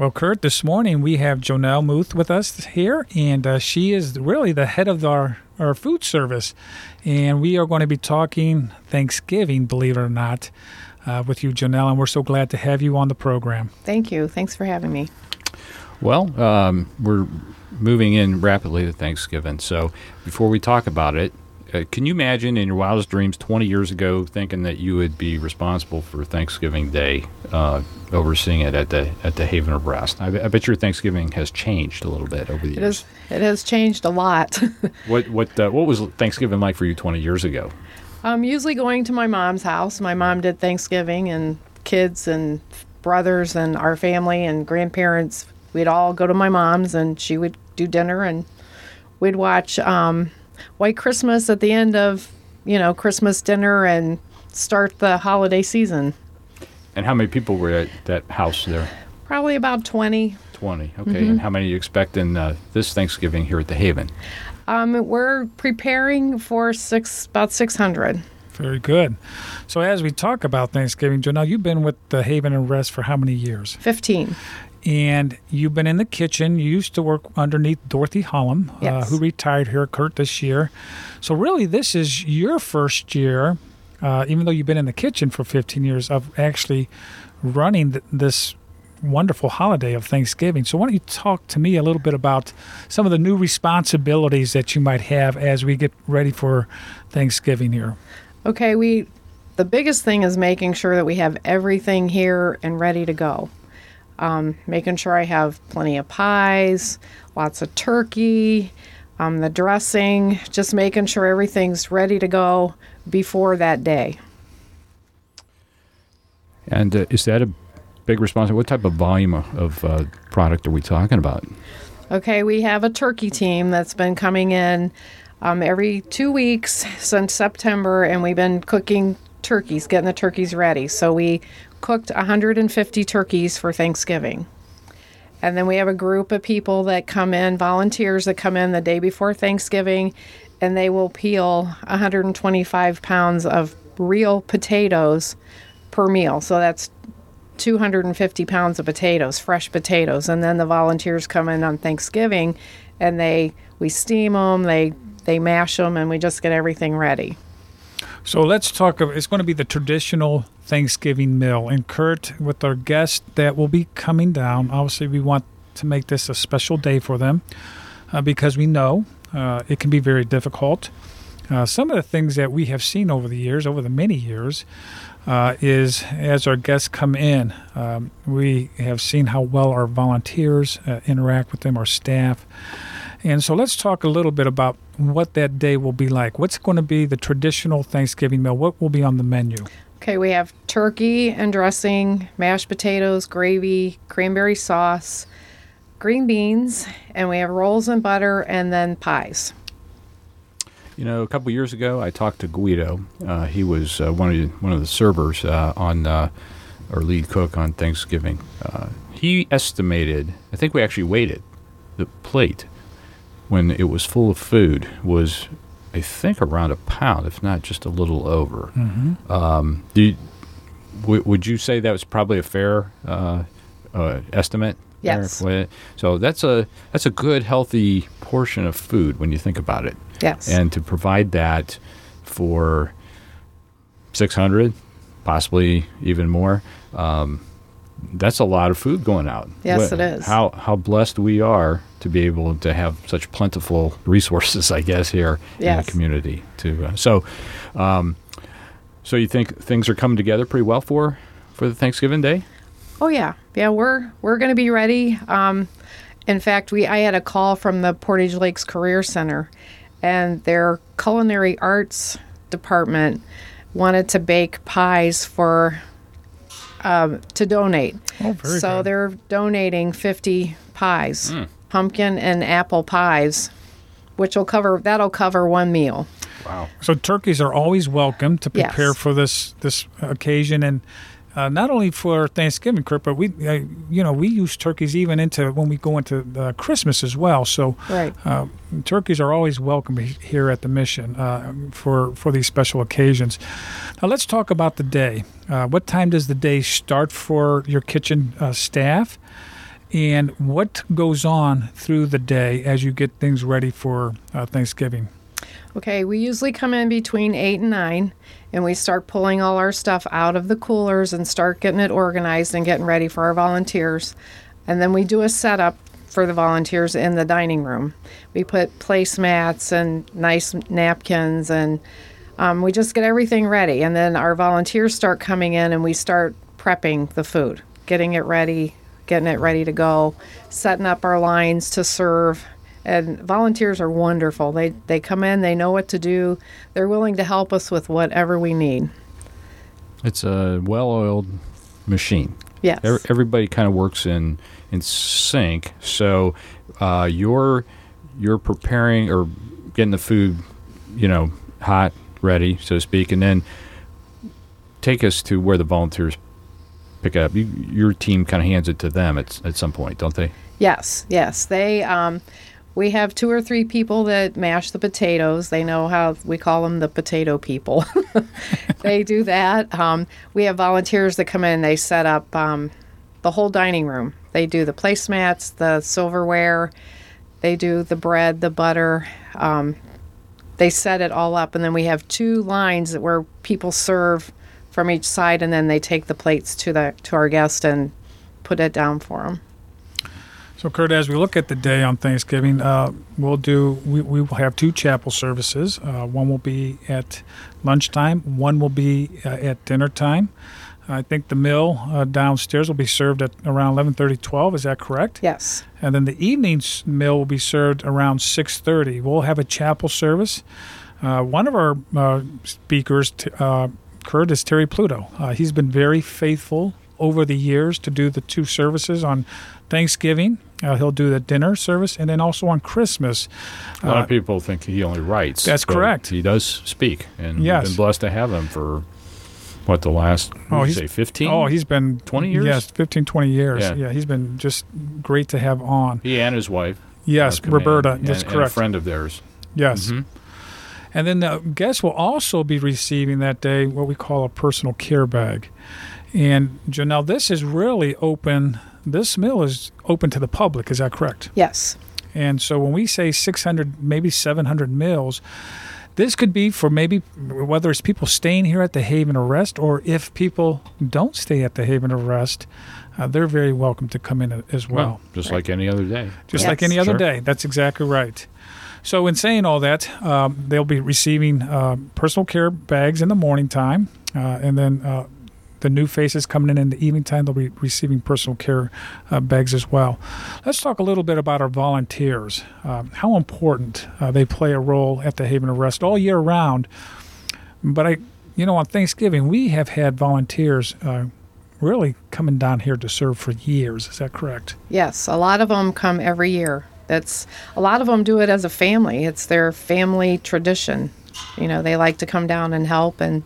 Well, Kurt, this morning we have Jonelle Muth with us here, and uh, she is really the head of our, our food service. And we are going to be talking Thanksgiving, believe it or not, uh, with you, Jonelle, and we're so glad to have you on the program. Thank you. Thanks for having me. Well, um, we're moving in rapidly to Thanksgiving. So before we talk about it, uh, can you imagine in your wildest dreams 20 years ago thinking that you would be responsible for Thanksgiving Day, uh, overseeing it at the at the Haven of Rest? I, I, bet your Thanksgiving has changed a little bit over the it years. Has, it has changed a lot. what what uh, what was Thanksgiving like for you 20 years ago? I'm usually going to my mom's house. My mom did Thanksgiving, and kids and brothers and our family and grandparents. We'd all go to my mom's, and she would do dinner, and we'd watch. Um, White Christmas at the end of, you know, Christmas dinner and start the holiday season. And how many people were at that house there? Probably about 20. 20, okay. Mm-hmm. And how many do you expect in uh, this Thanksgiving here at the Haven? Um, we're preparing for six about 600. Very good. So as we talk about Thanksgiving, Jonelle, you've been with the Haven of Rest for how many years? 15 and you've been in the kitchen. You used to work underneath Dorothy Hollum, uh, yes. uh, who retired here, Kurt, this year. So really, this is your first year, uh, even though you've been in the kitchen for 15 years, of actually running th- this wonderful holiday of Thanksgiving. So why don't you talk to me a little bit about some of the new responsibilities that you might have as we get ready for Thanksgiving here? Okay, we the biggest thing is making sure that we have everything here and ready to go um, making sure I have plenty of pies, lots of turkey, um, the dressing, just making sure everything's ready to go before that day. And uh, is that a big responsibility? What type of volume of uh, product are we talking about? Okay, we have a turkey team that's been coming in um, every two weeks since September, and we've been cooking turkeys, getting the turkeys ready. So we cooked 150 turkeys for Thanksgiving. And then we have a group of people that come in, volunteers that come in the day before Thanksgiving, and they will peel 125 pounds of real potatoes per meal. So that's 250 pounds of potatoes, fresh potatoes. And then the volunteers come in on Thanksgiving and they we steam them, they they mash them and we just get everything ready. So let's talk. Of it's going to be the traditional Thanksgiving meal. And Kurt, with our guest that will be coming down, obviously we want to make this a special day for them uh, because we know uh, it can be very difficult. Uh, some of the things that we have seen over the years, over the many years, uh, is as our guests come in, um, we have seen how well our volunteers uh, interact with them, our staff. And so let's talk a little bit about what that day will be like. What's going to be the traditional Thanksgiving meal? What will be on the menu? Okay, we have turkey and dressing, mashed potatoes, gravy, cranberry sauce, green beans, and we have rolls and butter and then pies. You know, a couple years ago, I talked to Guido. Uh, he was uh, one of the, one of the servers uh, on uh, our lead cook on Thanksgiving. Uh, he estimated. I think we actually weighed it. The plate when it was full of food was I think around a pound, if not just a little over. Mm-hmm. Um, you, w- would you say that was probably a fair uh, uh, estimate? Yes. So that's a that's a good healthy portion of food when you think about it. Yes. And to provide that for six hundred, possibly even more. Um, that's a lot of food going out. Yes, what, it is. How how blessed we are to be able to have such plentiful resources, I guess, here yes. in the community. To uh, so, um, so you think things are coming together pretty well for for the Thanksgiving Day? Oh yeah, yeah. We're we're going to be ready. Um, in fact, we I had a call from the Portage Lakes Career Center, and their culinary arts department wanted to bake pies for um, to donate. Oh, so good. they're donating 50 pies, mm. pumpkin and apple pies, which will cover that'll cover one meal. Wow! So turkeys are always welcome to prepare yes. for this this occasion, and uh, not only for Thanksgiving, Kurt, but we, uh, you know, we use turkeys even into when we go into uh, Christmas as well. So, right. Uh, turkeys are always welcome here at the mission uh, for for these special occasions. Now, let's talk about the day. Uh, what time does the day start for your kitchen staff? And what goes on through the day as you get things ready for uh, Thanksgiving? Okay, we usually come in between 8 and 9 and we start pulling all our stuff out of the coolers and start getting it organized and getting ready for our volunteers. And then we do a setup for the volunteers in the dining room. We put placemats and nice napkins and um, we just get everything ready. And then our volunteers start coming in and we start prepping the food, getting it ready, getting it ready to go, setting up our lines to serve and volunteers are wonderful. They they come in, they know what to do. They're willing to help us with whatever we need. It's a well-oiled machine. Yes. Every- Everybody kind of works in in sync. So uh, you're you're preparing or getting the food, you know, hot, ready, so to speak, and then take us to where the volunteers pick up. You, your team kind of hands it to them at at some point, don't they? Yes, yes. They um we have two or three people that mash the potatoes. They know how we call them the potato people. they do that. Um, we have volunteers that come in. They set up um, the whole dining room. They do the placemats, the silverware. They do the bread, the butter. Um, they set it all up, and then we have two lines that where people serve from each side, and then they take the plates to the to our guest and put it down for them. So, Kurt, as we look at the day on Thanksgiving, uh, we'll do we, we will have two chapel services. Uh, one will be at lunchtime. One will be uh, at dinner time. I think the meal uh, downstairs will be served at around 11:30, 12. Is that correct? Yes. And then the evening meal will be served around 6:30. We'll have a chapel service. Uh, one of our uh, speakers, t- uh, Kurt, is Terry Pluto. Uh, he's been very faithful over the years to do the two services on Thanksgiving. Uh, he'll do the dinner service and then also on Christmas. A lot Uh, of people think he only writes. That's correct. He does speak, and Yes. we've been blessed to have him for what the last Oh, he's- say fifteen. Oh, he's been 20 years? Yes, 15, 20 years. Yeah. Yeah. he's been just great to have on. he and his wife. Yes, uh, Roberta. and, That's and a correct. friend of theirs. Yes. Mhm. And then the guests will also be receiving that day what we call a personal care bag. And Janelle, this is really open. This mill is open to the public. Is that correct? Yes. And so when we say 600, maybe 700 mills, this could be for maybe whether it's people staying here at the Haven of Rest or if people don't stay at the Haven of Rest, uh, they're very welcome to come in as well. Well, just like any other day. just Yes. like any other Sure. day. That's exactly right. So, in saying all that, um, they'll be receiving uh, personal care bags in the morning time, uh, and then uh, the new faces coming in in the evening time, they'll be receiving personal care uh, bags as well. Let's talk a little bit about our volunteers. Um, how important uh, they play a role at the Haven of Rest all year round. But I, you know, on Thanksgiving we have had volunteers uh, really coming down here to serve for years. Is that correct? Yes. A lot of them come every year. That's a lot of them do it as a family. It's their family tradition. You know, they like to come down and help, and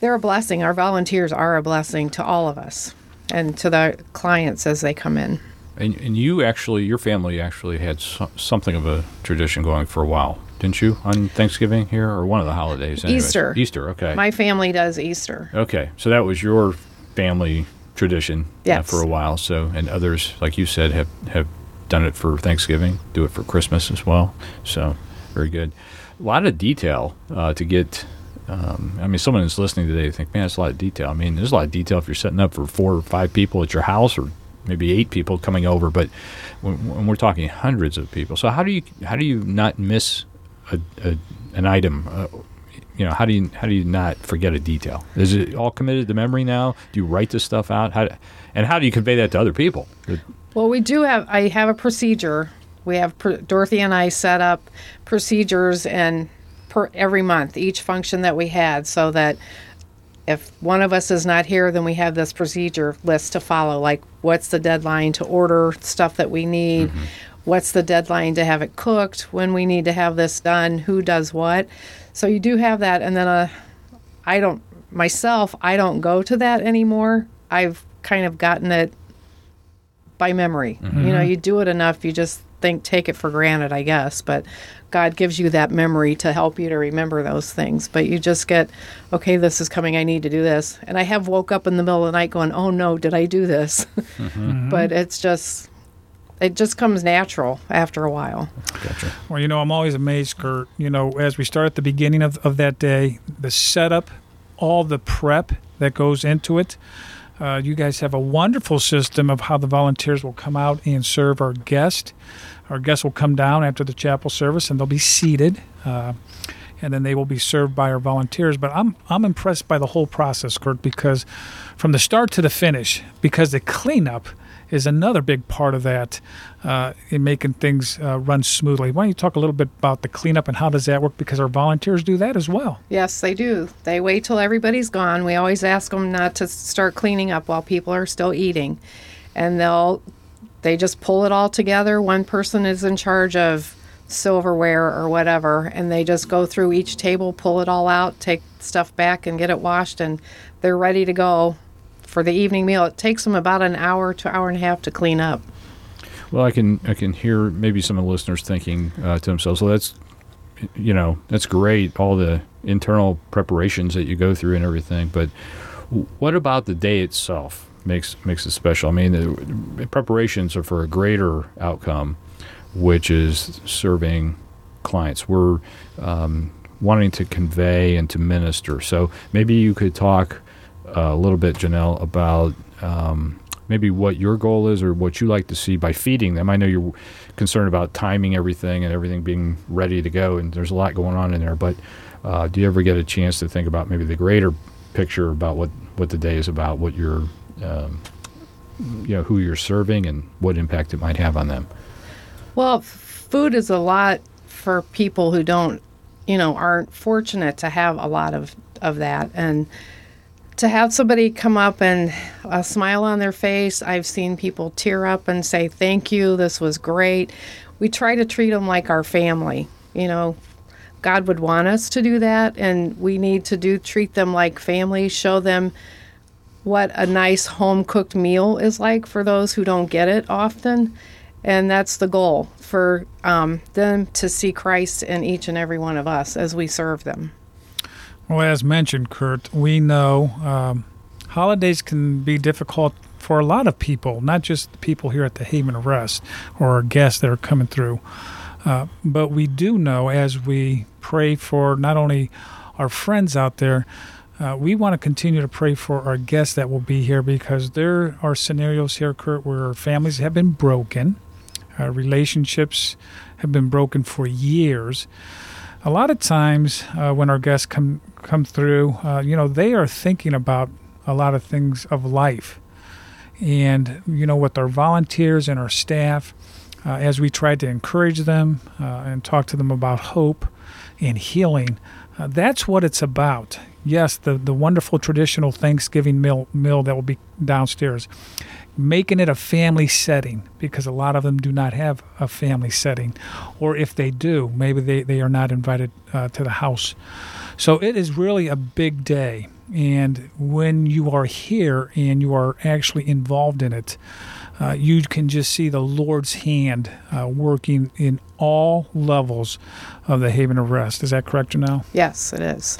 they're a blessing. Our volunteers are a blessing to all of us and to the clients as they come in. And, and you actually, your family actually had so, something of a tradition going for a while, didn't you? On Thanksgiving here, or one of the holidays? anyways? Easter. Easter. Okay. My family does Easter. okay. So that was your family tradition uh, for a while. So, and others, like you said, have have done it for Thanksgiving, do it for Christmas as well. So, very good. A lot of detail uh, to get. Um, I mean, someone who's listening today think, man, that's a lot of detail. I mean, there's a lot of detail if you're setting up for four or five people at your house, or maybe eight people coming over. But when, when we're talking hundreds of people, so how do you how do you not miss a, a, an item? Uh, you know, how do you how do you not forget a detail? Is it all committed to memory now? Do you write this stuff out? How and how do you convey that to other people? Well, we do have. I have a procedure. We have Dorothy and I set up procedures and per every month each function that we had, so that if one of us is not here, then we have this procedure list to follow. Like, what's the deadline to order stuff that we need? What's the deadline to have it cooked? When we need to have this done? Who does what? So you do have that, and then uh, I don't myself. I don't go to that anymore. I've kind of gotten it by memory. You know, you do it enough, you just think take it for granted, I guess, but God gives you that memory to help you to remember those things. But you just get, okay, this is coming. I need to do this. And I have woke up in the middle of the night going, oh no, did I do this? Mm-hmm. but it's just, it just comes natural after a while. Gotcha. Well, you know, I'm always amazed, Kurt. You know, as we start at the beginning of, of that day, the setup, all the prep that goes into it. Uh, you guys have a wonderful system of how the volunteers will come out and serve our guests. Our guests will come down after the chapel service and they'll be seated. Uh, and then they will be served by our volunteers. But I'm I'm impressed by the whole process, Kurt, because from the start to the finish, because the cleanup is another big part of that uh, in making things uh, run smoothly. Why don't you talk a little bit about the cleanup and how does that work? Because our volunteers do that as well. Yes, they do. They wait till everybody's gone. We always ask them not to start cleaning up while people are still eating, and they'll they just pull it all together. One person is in charge of silverware or whatever, and they just go through each table, pull it all out, take stuff back, and get it washed, and they're ready to go for the evening meal. It takes them about an hour to hour and a half to clean up. Well, I can I can hear maybe some of the listeners thinking uh, to themselves, "Well, that's you know that's great, all the internal preparations that you go through and everything, but what about the day itself makes makes it special? I mean, the preparations are for a greater outcome, which is serving clients. We're um, wanting to convey and to minister. So maybe you could talk a little bit, Janelle, about um, maybe what your goal is or what you like to see by feeding them. I know you're concerned about timing everything and everything being ready to go, and there's a lot going on in there. But uh, do you ever get a chance to think about maybe the greater picture about what, what the day is about, what you're, um, you know, who you're serving, and what impact it might have on them? Well, food is a lot for people who don't, you know, aren't fortunate to have a lot of of that, and to have somebody come up and a smile on their face. I've seen people tear up and say, Thank you, this was great. We try to treat them like our family. You know, God would want us to do that, and we need to do treat them like family, show them what a nice home cooked meal is like for those who don't get it often. And that's the goal for um, them to see Christ in each and every one of us as we serve them. Well, as mentioned, Kurt, we know um, holidays can be difficult for a lot of people, not just people here at the Haven of Rest or guests that are coming through. Uh, but we do know as we pray for not only our friends out there, uh, we want to continue to pray for our guests that will be here because there are scenarios here, Kurt, where families have been broken, uh, relationships have been broken for years. A lot of times uh, when our guests come come through, uh, you know, they are thinking about a lot of things of life, and you know, with our volunteers and our staff, uh, as we try to encourage them uh, and talk to them about hope and healing, uh, that's what it's about. Yes, the the wonderful traditional Thanksgiving meal meal that will be downstairs making it a family setting because a lot of them do not have a family setting. Or if they do, maybe they, they are not invited uh, to the house. So it is really a big day. And when you are here and you are actually involved in it, uh, you can just see the Lord's hand uh, working in all levels of the Haven of Rest. Is that correct, Janelle? Yes, it is.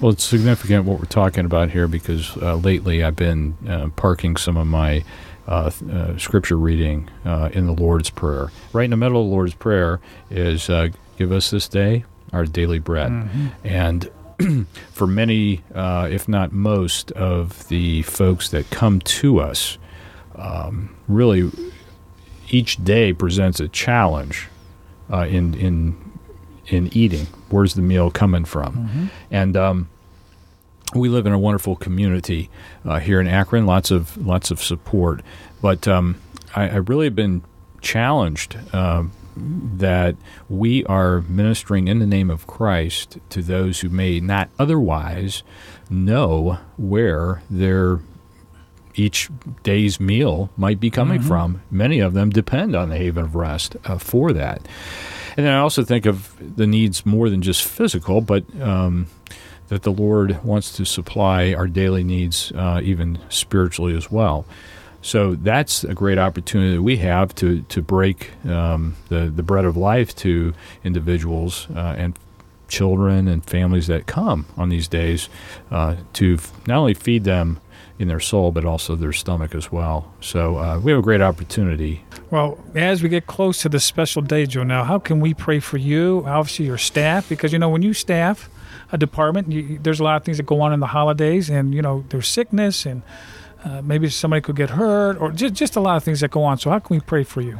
Well, it's significant what we're talking about here because uh, lately I've been uh, parking some of my uh, uh scripture reading uh, in the Lord's Prayer. Right in the middle of the Lord's Prayer is uh, Give us this day our daily bread. Mm-hmm. And for many, if not most, of the folks that come to us, um, really each day presents a challenge in, in in eating. Where's the meal coming from? Mm-hmm. And um, we live in a wonderful community uh, here in Akron. Lots of lots of support, but um, I, I, really have been challenged uh, that we are ministering in the name of Christ to those who may not otherwise know where their each day's meal might be coming mm-hmm. from. Many of them depend on the Haven of Rest uh, for that. And then I also think of the needs more than just physical, but um, that the Lord wants to supply our daily needs, uh, even spiritually as well. So that's a great opportunity that we have to to break um, the the bread of life to individuals uh, and children and families that come on these days uh, to not only feed them in their soul but also their stomach as well. So uh, we have a great opportunity. Well, as we get close to this special day, Joe, now how can we pray for you? Obviously, your staff, because you know when you staff a department, you, there's a lot of things that go on in the holidays, and you know there's sickness and. Uh, maybe somebody could get hurt, or just, just a lot of things that go on. So, how can we pray for you?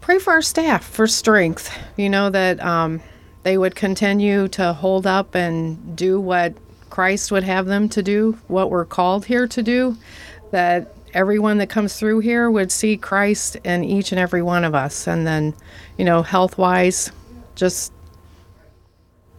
Pray for our staff for strength. You know, that um, they would continue to hold up and do what Christ would have them to do, what we're called here to do, that everyone that comes through here would see Christ in each and every one of us. And then, you know, health wise, just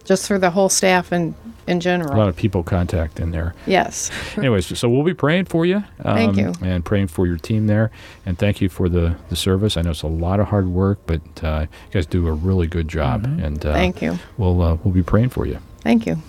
just for the whole staff and in general. A lot of people contact in there. Yes. Anyways, so we'll be praying for you. Um, Thank you. And praying for your team there. And thank you for the, the service. I know it's a lot of hard work, but uh, you guys do a really good job. And uh, Thank you. We'll, uh, we'll be praying for you. Thank you.